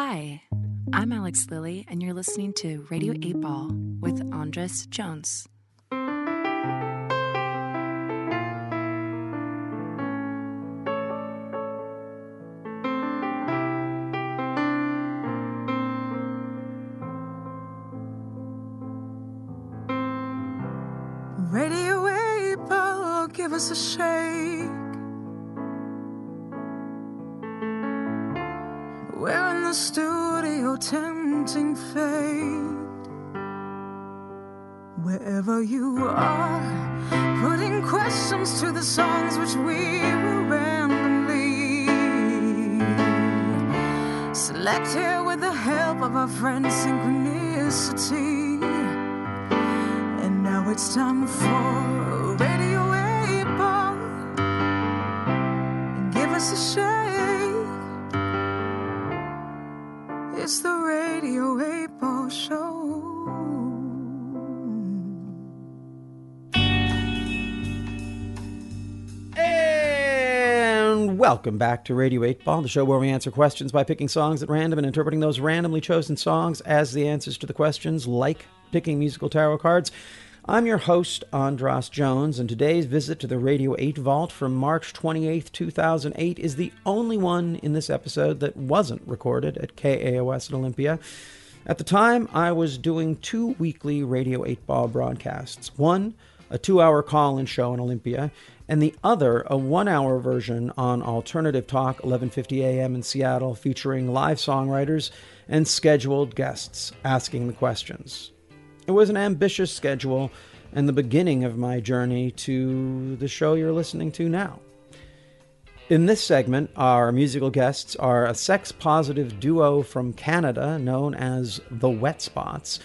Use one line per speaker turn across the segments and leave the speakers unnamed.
Hi, I'm Alex Lilly, and you're listening to Radio 8 Ball with Andras Jones.
Radio 8 Ball, give us a shake. The studio tempting fate. Wherever you are, putting questions to the songs which we will randomly select here with the help of our friend Synchronicity. And now it's time for
welcome back to Radio 8 Ball, the show where we answer questions by picking songs at random and interpreting those randomly chosen songs as the answers to the questions, like picking musical tarot cards. I'm your host, Andras Jones, and today's visit to the Radio 8 Vault from March 28th, 2008 is the only one in this episode that wasn't recorded at KAOS at Olympia. At the time, I was doing two weekly Radio 8 Ball broadcasts. One, a two hour call in show in Olympia, and the other, a one hour version on Alternative Talk, 1150 a.m. in Seattle, featuring live songwriters and scheduled guests asking the questions. It was an ambitious schedule and the beginning of my journey to the show you're listening to now. In this segment, our musical guests are a sex positive duo from Canada known as the Wet Spots.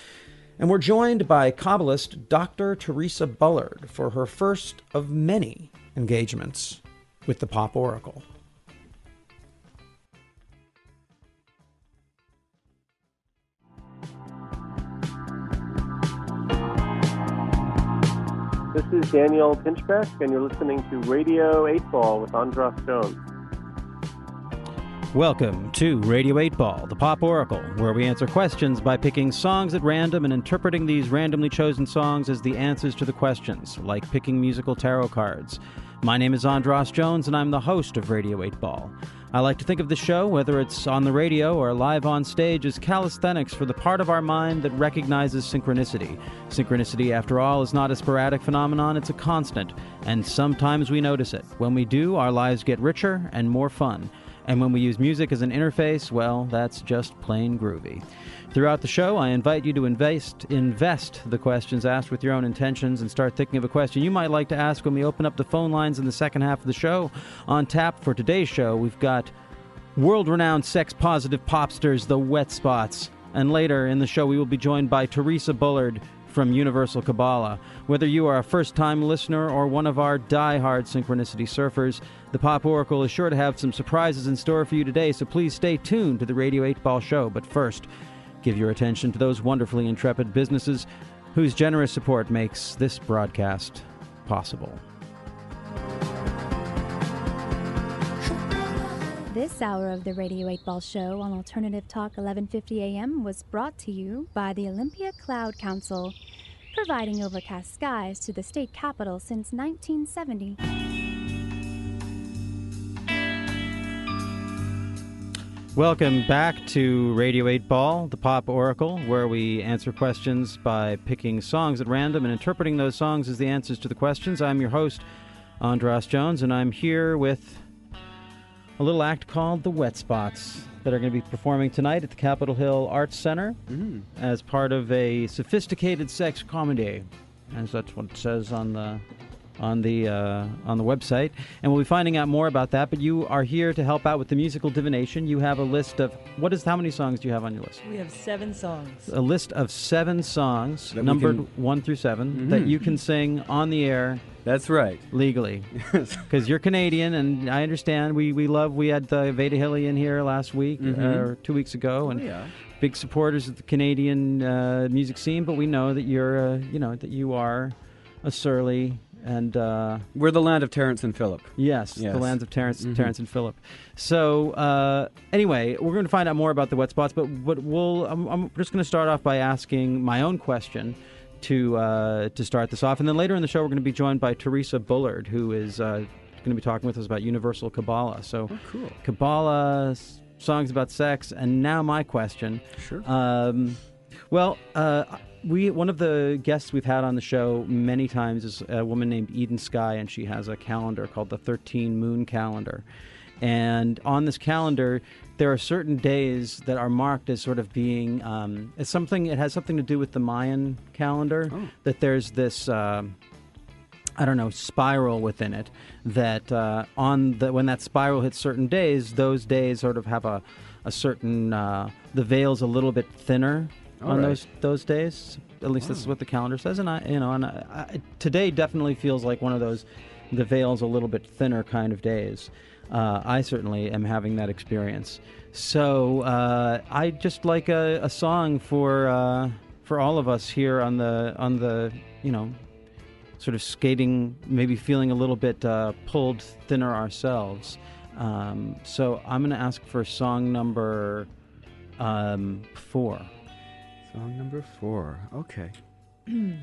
And we're joined by Kabbalist Dr. Teresa Bullard for her first of many engagements with the Pop Oracle.
This is Daniel Pinchbeck, and you're listening to Radio 8 Ball with Andras Jones.
Welcome to Radio 8 Ball, the Pop Oracle, where we answer questions by picking songs at random and interpreting these randomly chosen songs as the answers to the questions, like picking musical tarot cards. My name is Andras Jones, and I'm the host of Radio 8 Ball. I like to think of the show, whether it's on the radio or live on stage, as calisthenics for the part of our mind that recognizes synchronicity. Synchronicity, after all, is not a sporadic phenomenon, it's a constant, and sometimes we notice it. When we do, our lives get richer and more fun. And when we use music as an interface, well, that's just plain groovy. Throughout the show, I invite you to invest, invest the questions asked with your own intentions and start thinking of a question you might like to ask when we open up the phone lines in the second half of the show. On tap for today's show, we've got world renowned sex positive popsters, the Wet Spots. And later in the show, we will be joined by Teresa Bullard from Universal Kabbalah. Whether you are a first time listener or one of our die-hard synchronicity surfers, the Pop Oracle is sure to have some surprises in store for you today, so please stay tuned to the Radio 8 Ball Show. But first, give your attention to those wonderfully intrepid businesses whose generous support makes this broadcast possible.
This hour of the Radio 8 Ball Show on Alternative Talk 1150 AM was brought to you by the Olympia Cloud Council, providing overcast skies to the state capital since 1970.
Welcome back to Radio 8 Ball, the Pop Oracle, where we answer questions by picking songs at random and interpreting those songs as the answers to the questions. I'm your host, Andras Jones, and I'm here with a little act called the Wet Spots that are going to be performing tonight at the Capitol Hill Arts Center mm. as part of a sophisticated sex comedy, as that's what it says on the on the uh, on the website, and we'll be finding out more about that. But you are here to help out with the musical divination. You have a list of what is how many songs do you have on your list?
We have seven songs.
A list of seven songs,
That
numbered
can-
one through 7 that you can sing on the air
That's right.
legally because you're Canadian, and I understand. We we love. We had the Veda Hille in here last week or two weeks ago, and
yeah.
big supporters of the Canadian uh, music scene. But we know that you're, uh, you know, that you are a surly and uh,
We're the land of Terrance and Phillip.
yes,
Yes.
the lands of Terrance,
Mhm.
Terrance and Phillip. So uh, anyway, we're going to find out more about the wet spots, but but we'll. I'm, I'm just going to start off by asking my own question to uh, to start this off, and then later in the show we're going to be joined by Teresa Bullard, who is uh, going to be talking with us about Universal Kabbalah. So
Oh, cool.
Kabbalah, songs about sex, and now my question.
Sure.
Um, well, uh, we one of the guests we've had on the show many times is a woman named Eden Sky, and she has a calendar called the Thirteen Moon Calendar. And on this calendar, there are certain days that are marked as sort of being um, it's something. It has something to do with the Mayan calendar.
Oh.
That there's this. um I don't know spiral within it that uh, on the when that spiral hits certain days, those days sort of have a a certain uh, the veil's a little bit thinner
All
on
right.
those those days. At least this is what the calendar says, and I you know and I, I, today definitely feels like one of those the veil's a little bit thinner kind of days. Uh, I certainly am having that experience. So uh, I just like a, a song for uh, for all of us here on the on the you know sort of skating, maybe feeling a little bit uh, pulled thinner ourselves. Um, so I'm going to ask for song number um, four.
Song number four. Okay.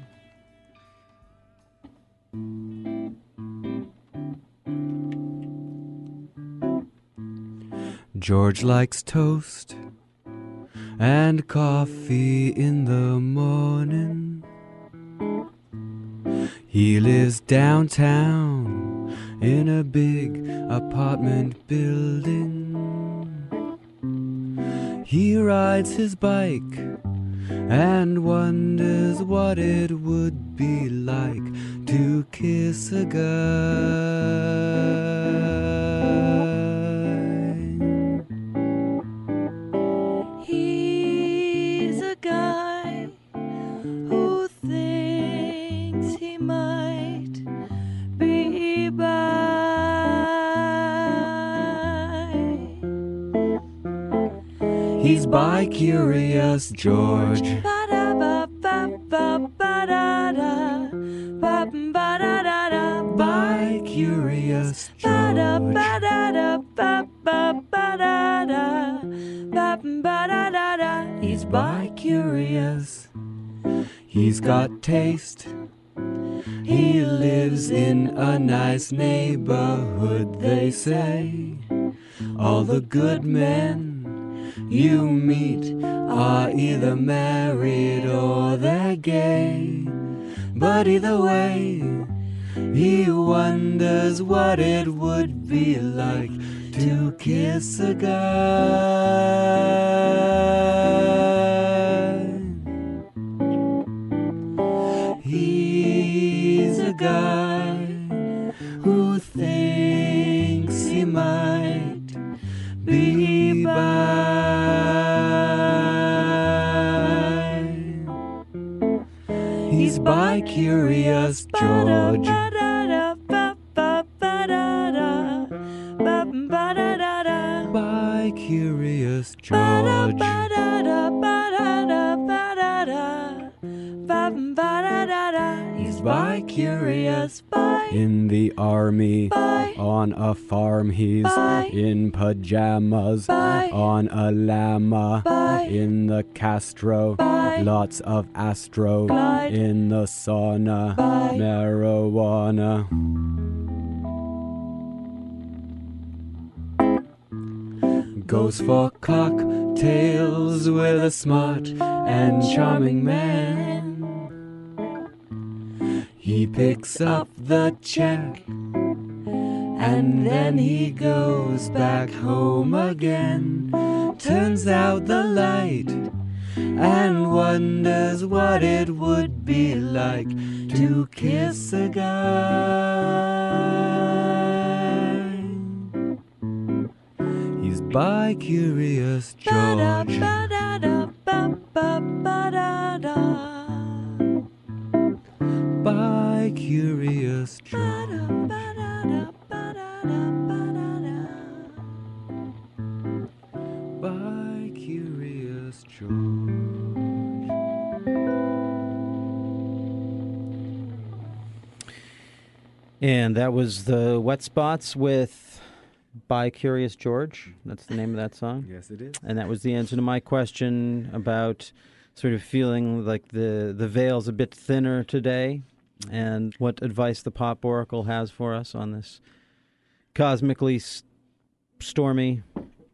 George likes toast and coffee in the morning. He lives downtown in a big apartment building. He rides his bike and wonders what it would be like to kiss a guy.
He's
bi curious, George. Bi curious, George.
He's bi curious.
He's got taste. He lives in a nice neighborhood, they say. All the good men you meet are either married or they're gay. But either way, he wonders what it would be like to kiss a guy. He's a guy who thinks he might curious. A farm, he's
Bye.
in pajamas,
Bye.
on a llama,
Bye.
in the Castro, lots of astro,
Glide.
in the sauna, marijuana. Goes for cocktails with a smart and charming man. He picks up the check and then he goes back home again. Turns out the light and wonders what it would be like to kiss a guy. He's bi curious, George. Bi curious, George.
And that was the Wet Spots with Bi Curious George. That's the name of that song.
Yes, it is.
And that was the answer to my question about sort of feeling like the, the veil's a bit thinner today and what advice the Pop Oracle has for us on this cosmically s- stormy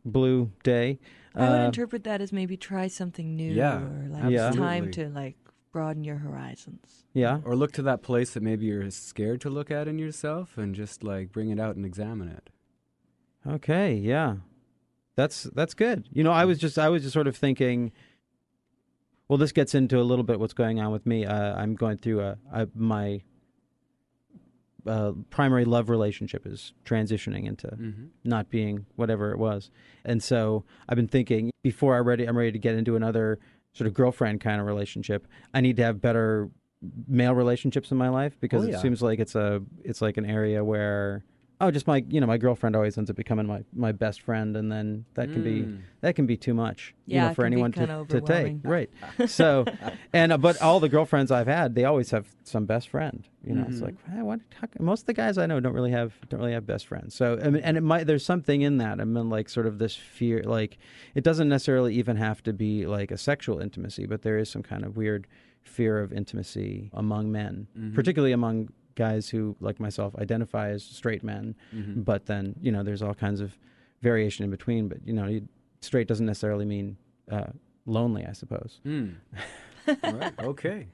blue day.
I would
Uh,
interpret that as maybe try something new
Yeah,
or like
Yeah.
it's time to like broaden your horizons.
yeah.
Or look to that place that maybe you're scared to look at in yourself and just like bring it out and examine it.
Okay, yeah. That's that's good. You know, I was just I was just sort of thinking well, this gets into a little bit what's going on with me. Uh, I'm going through a, a my uh, primary love relationship is transitioning into
Mm-hmm.
not being whatever it was, and so I've been thinking before I ready I'm ready to get into another sort of girlfriend kind of relationship. I need to have better male relationships in my life because
Oh,
it
yeah.
seems like it's a it's like an area where oh just my you know my girlfriend always ends up becoming my my best friend and then that can be
Mm.
that can be too much you know for anyone to, to take right so and uh, but all the girlfriends I've had they always have some best friend you know it's
Mhm.
like hey, what how, come- most of the guys I know don't really have don't really have best friends so I mean, and it might there's something in that I mean like sort of this fear like it doesn't necessarily even have to be like a sexual intimacy but there is some kind of weird fear of intimacy among men
Mhm.
particularly among guys who like myself identify as straight men
Mhm.
but then you know there's all kinds of variation in between but you know you, straight doesn't necessarily mean uh, lonely i suppose.
All right. Okay.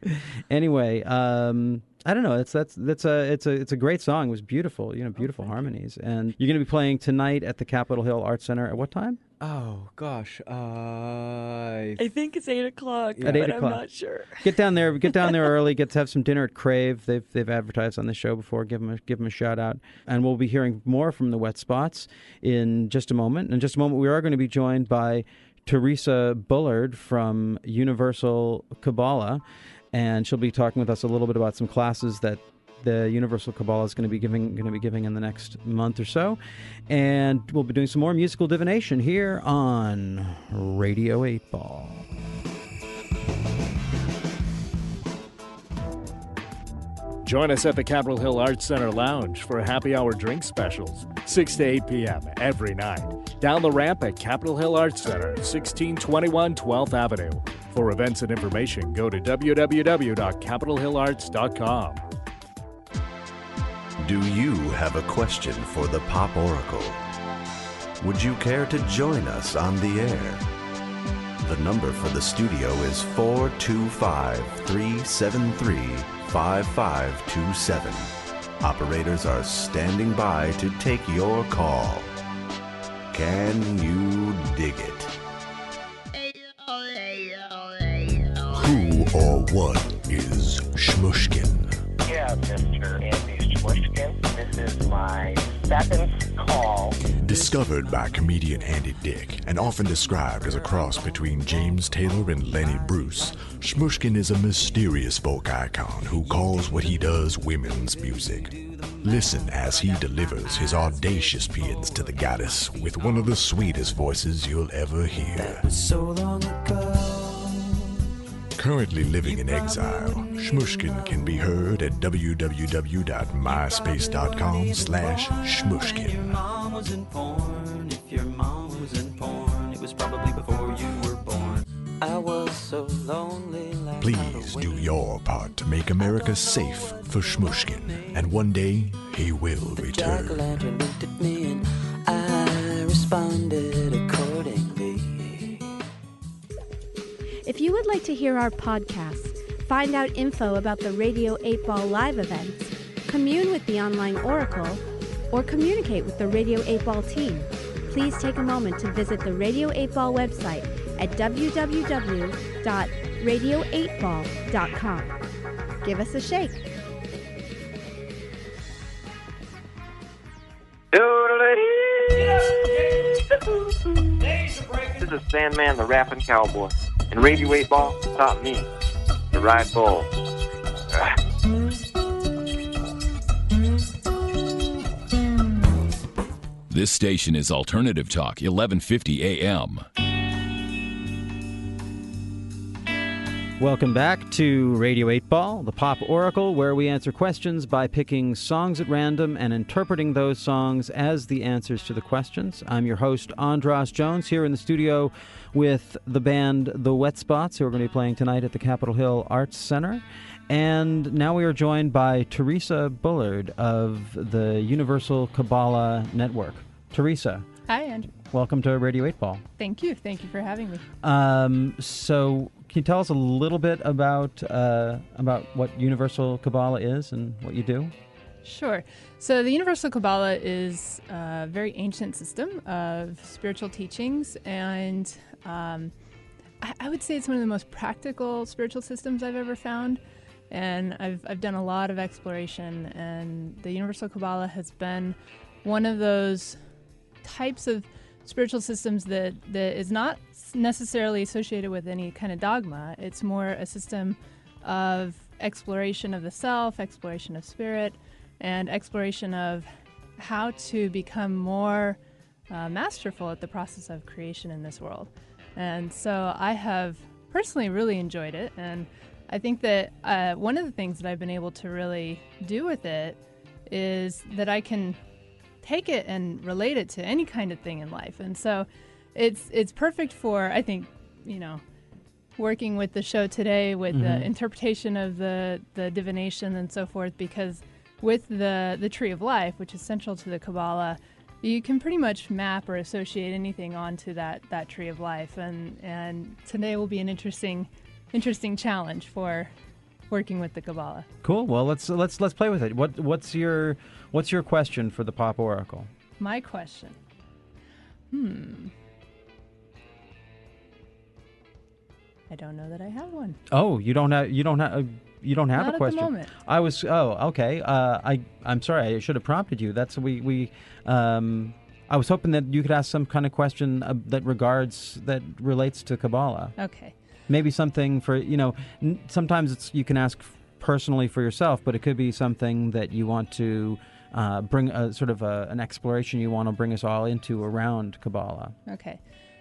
anyway um i don't know it's that's that's a it's a it's a great song it was beautiful you know beautiful harmonies and you're going to be playing tonight at the capitol hill art center at what time
Oh gosh. Uh,
I think it's eight o'clock,
At
but
eight
I'm
o'clock.
not sure.
get down there get down there early get to have some dinner at crave they've they've advertised on the show before give them a, give them a shout out and we'll be hearing more from the wet spots in just a moment in just a moment we are going to be joined by teresa bullard from universal kabbalah and she'll be talking with us a little bit about some classes that the Universal Kabbalah is going to be giving going to be giving in the next month or so, and we'll be doing some more musical divination here on Radio Eight Ball.
Join us at the Capitol Hill Arts Center Lounge for happy hour drink specials, 6 to 8 p.m. every night. Down the ramp at Capitol Hill Arts Center, 1621 12th Avenue. For events and information, go to www.capitolhillarts.com.
Do you have a question for the Pop Oracle? Would you care to join us on the air? The number for the studio is 425 373 5527. Operators are standing by to take your call. Can you dig it? Who or what is Shmushkin?
Yeah, Mr. Andy. This is my second call.
Discovered by comedian Andy Dick and often described as a cross between James Taylor and Lenny Bruce, Shmushkin is a mysterious folk icon who calls what he does women's music. Listen as he delivers his audacious paeans to the goddess with one of the sweetest voices you'll ever hear.
So long ago.
Currently living in exile, Shmushkin can be heard at www.myspace.com slash shmushkin.
mom was in porn, if your mom was in porn, it was probably before you were born. I was so lonely. Like
Please do your part to make America safe for Shmushkin, and one day he will
Jack
return.
looked at me and I responded accordingly.
If you would like to hear our podcasts, find out info about the Radio 8 Ball live events, commune with the online oracle, or communicate with the Radio 8 Ball team, please take a moment to visit the Radio 8 Ball website at www.radio8ball.com. Give us a shake.
This is Sandman the Rapping Cowboy. And Radio 8 Ball taught me ride bull.
This station is Alternative Talk, 1150 AM.
Welcome back to Radio 8 Ball, the pop oracle, where we answer questions by picking songs at random and interpreting those songs as the answers to the questions. I'm your host, Andras Jones, here in the studio with the band The Wet Spots, who are going to be playing tonight at the Capitol Hill Arts Center. And now we are joined by Teresa Bullard of the Universal Kabbalah Network. Teresa,
Hi, Andrew.
welcome to Radio 8 Ball.
Thank you. Thank you for having me.
Um, so, can you tell us a little bit about uh, about what Universal Kabbalah is and what you do?
Sure. So, the Universal Kabbalah is a very ancient system of spiritual teachings, and um, I, I would say it's one of the most practical spiritual systems I've ever found. And I've, I've done a lot of exploration, and the Universal Kabbalah has been one of those types of spiritual systems that, that is not necessarily associated with any kind of dogma. It's more a system of exploration of the self, exploration of spirit, and exploration of how to become more uh, masterful at the process of creation in this world. And so I have personally really enjoyed it. And I think that uh, one of the things that I've been able to really do with it is that I can take it and relate it to any kind of thing in life. And so it's it's perfect for I think, you know, working with the show today with
Mhm.
the interpretation of the the divination and so forth because with the the tree of life, which is central to the Kabbalah, you can pretty much map or associate anything onto that that tree of life and and today will be an interesting interesting challenge for working with the Kabbalah.
Cool. Well, let's let's let's play with it. What what's your what's your question for the Pop Oracle?
My question. Hmm. I don't know that I have one.
Oh, you don't have you don't have you don't have
Not
a
at the
question.
moment.
I was oh okay. Uh, I I'm sorry. I should have prompted you. That's we we. Um, I was hoping that you could ask some kind of question uh, that regards that relates to Kabbalah.
Okay.
Maybe something for you know. N- sometimes it's you can ask personally for yourself, but it could be something that you want to uh, bring a sort of a, an exploration you want to bring us all into around Kabbalah.
Okay.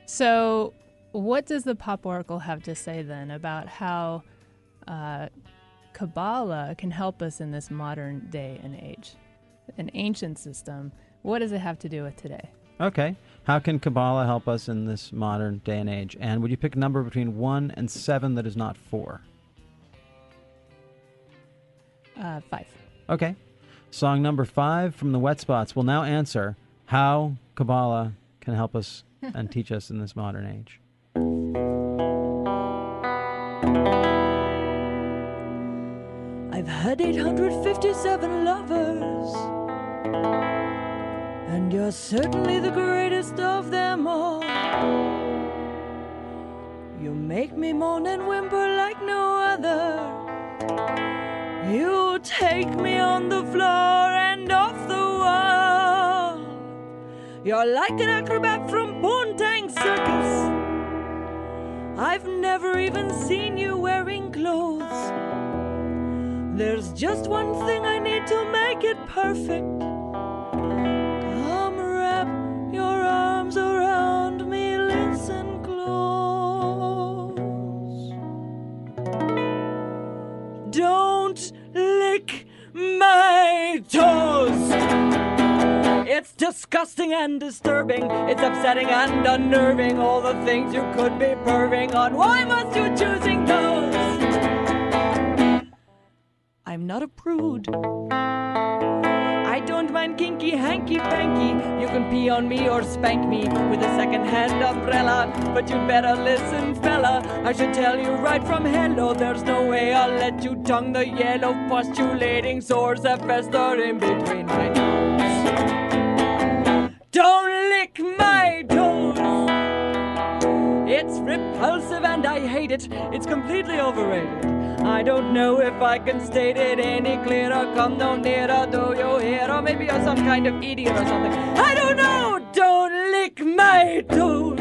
So, what does the Pop Oracle have to say then about how uh, Kabbalah can help us in this modern day and age? An ancient system. What does it have to do with today?
Okay. How can Kabbalah help us in this modern day and age? And would you pick a number between one and seven that is not four?
Uh, five.
Okay. Song number five from the Wet Spots will now answer how Kabbalah can help us and teach us in this modern age.
Had 857 lovers, and you're certainly the greatest of them all. You make me moan and whimper like no other. You take me on the floor and off the wall. You're like an acrobat from Poontang Circus. I've never even seen you wearing clothes. There's just one thing I need to make it perfect. Come wrap your arms around me, listen close. Don't lick my toes. It's disgusting and disturbing. It's upsetting and unnerving. All the things you could be purring on. Why must you choosing those? I'm not a prude. I don't mind kinky hanky panky. You can pee on me or spank me with a second hand umbrella. But you'd better listen, fella. I should tell you right from hello. There's no way I'll let you tongue the yellow postulating sores that fester in between my toes. Don't lick my toes. It's repulsive and I hate it. It's completely overrated. I don't know if I can state it any clearer. Come no nearer, do you hear? Or maybe you're some kind of idiot or something. I don't know. Don't lick my toes.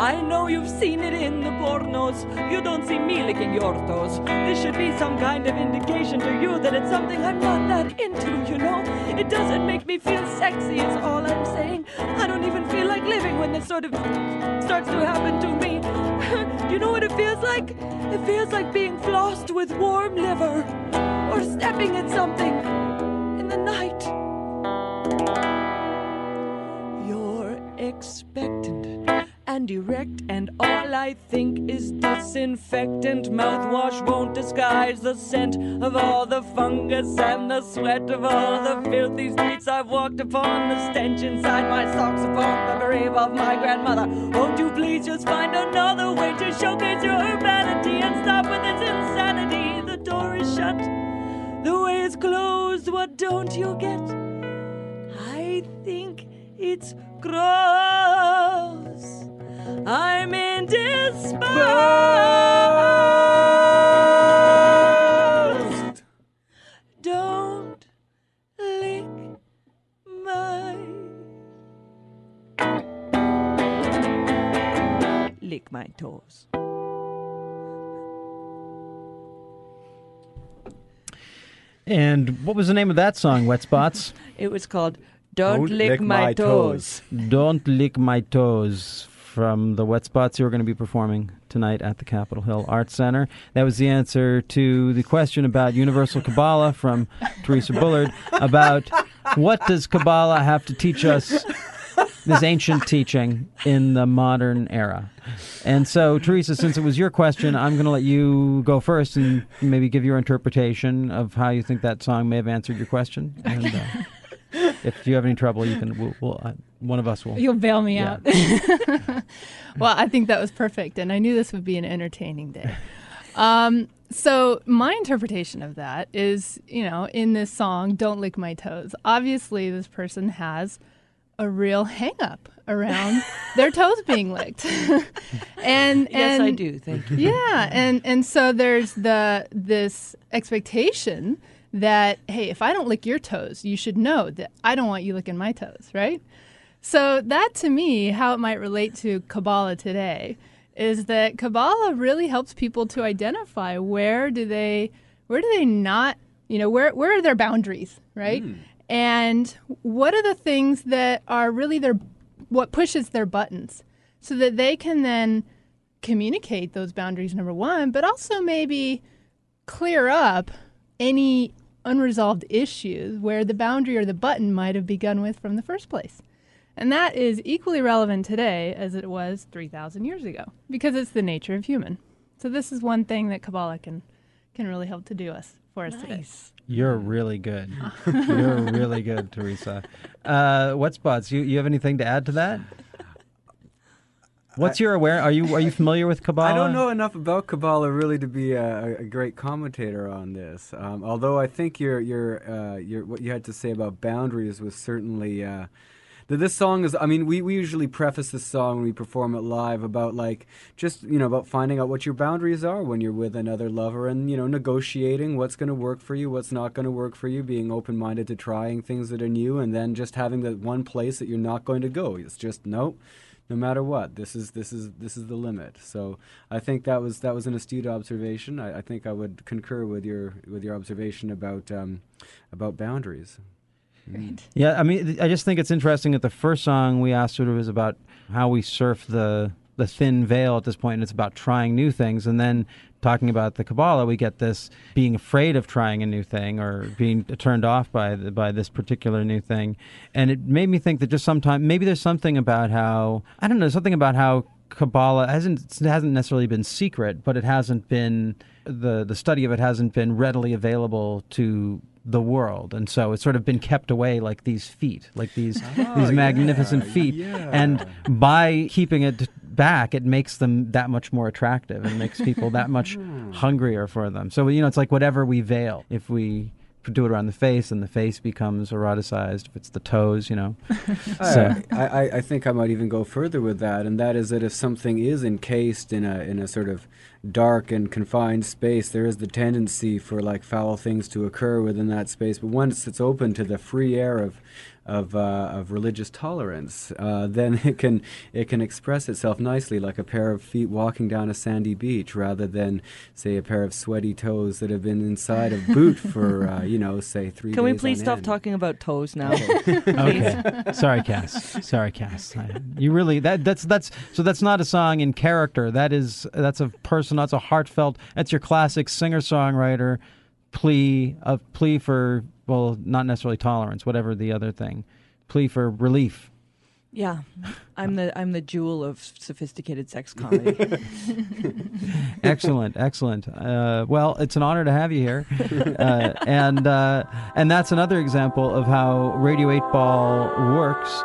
I know you've seen it in the pornos. You don't see me licking your toes. This should be some kind of indication to you that it's something I'm not that into, you know? It doesn't make me feel sexy, is all I'm saying. I don't even feel like living when this sort of starts to happen to me. You know what it feels like? It feels like being flossed with warm liver or stepping in something in the night. You're expectant and erect, and all I think is disinfectant. Mouthwash won't disguise the scent of all the fungus and the sweat of all the filthy streets I've walked upon. The stench inside my socks upon the grave of my grandmother. Won't you please just find another way to showcase your urbanity and stop with this insanity? The door is shut, the way is closed. What don't you get? I think it's gross. I'm indisposed. Don't lick my. Lick my toes.
And what was the name of that song, Wet Spots?
It was called Don't, Lick, My, toes.
Don't Lick My Toes from the Wet Spots who are going to be performing tonight at the Capitol Hill Arts Center. That was the answer to the question about Universal Kabbalah from Teresa Bullard about what does Kabbalah have to teach us this ancient teaching in the modern era. And so, Teresa, since it was your question, I'm going to let you go first and maybe give your interpretation of how you think that song may have answered your question. And, uh, if you have any trouble, you can. We'll, we'll, uh, one of us will.
You'll bail me
Yeah.
out. well, I think that was perfect, and I knew this would be an entertaining day. Um, so my interpretation of that is, you know, in this song, "Don't Lick My Toes." Obviously, this person has a real hang up around their toes being licked. and
Yes, I do. Thank you.
Yeah, and and so there's the this expectation that hey, if I don't lick your toes, you should know that I don't want you licking my toes, right? So that to me, how it might relate to Kabbalah today is that Kabbalah really helps people to identify where do they where do they not, you know, where where are their boundaries, right? Hmm. And what are the things that are really their what pushes their buttons so that they can then communicate those boundaries number 1, but also maybe clear up any unresolved issues where the boundary or the button might have begun with from the first place. And that is equally relevant today as it was 3,000 years ago because it's the nature of human. So this is one thing that Kabbalah can can really help to do us for us today.
You're really good. You're really good, Teresa. Uh, what spots? You you have anything to add to that? What's your aware? Are you are you familiar with Kabbalah?
I don't know enough about Kabbalah really to be a, a great commentator on this. Um, although I think your your uh, your what you had to say about boundaries was certainly. Uh, that this song is. I mean, we, we usually preface this song when we perform it live about like just you know about finding out what your boundaries are when you're with another lover and you know negotiating what's going to work for you, what's not going to work for you, being open minded to trying things that are new, and then just having that one place that you're not going to go. It's just nope no matter what this is this is this is the limit so i think that was that was an astute observation i, I think i would concur with your with your observation about um, about boundaries Mm.
Yeah, I mean, I just think it's interesting that the first song we asked sort of is about how we surf the the thin veil at this point, and it's about trying new things. And then talking about the Kabbalah, we get this being afraid of trying a new thing or being turned off by the, by this particular new thing. And it made me think that just sometimes maybe there's something about how I don't know something about how Kabbalah hasn't it hasn't necessarily been secret, but it hasn't been the the study of it hasn't been readily available to the world, and so it's sort of been kept away like these feet, like these
Oh,
these magnificent
yeah,
feet,
yeah.
and by keeping it back, it makes them that much more attractive and makes people that much
Hmm.
hungrier for them. So you know, it's like whatever we veil, if we do it around the face, and the face becomes eroticized. If it's the toes, you know. so
I, I, I think I might even go further with that, and that is that if something is encased in a in a sort of dark and confined space, there is the tendency for like foul things to occur within that space. But once it's open to the free air of of, uh, of religious tolerance, uh, then it can it can express itself nicely like a pair of feet walking down a sandy beach, rather than say a pair of sweaty toes that have been inside a boot for uh, you know say three.
Can we please
on
stop
end.
talking about toes now?
okay. Sorry, Cass. Sorry, Cass. I- You really that that's that's so that's not a song in character. That is that's a person. That's a heartfelt. That's your classic singer songwriter plea of plea for well, not necessarily tolerance, whatever the other thing, plea for relief.
Yeah, I'm the I'm the jewel of sophisticated sex comedy.
excellent, excellent. Uh, well, it's an honor to have you here, uh, and uh, and that's another example of how Radio Eight Ball works.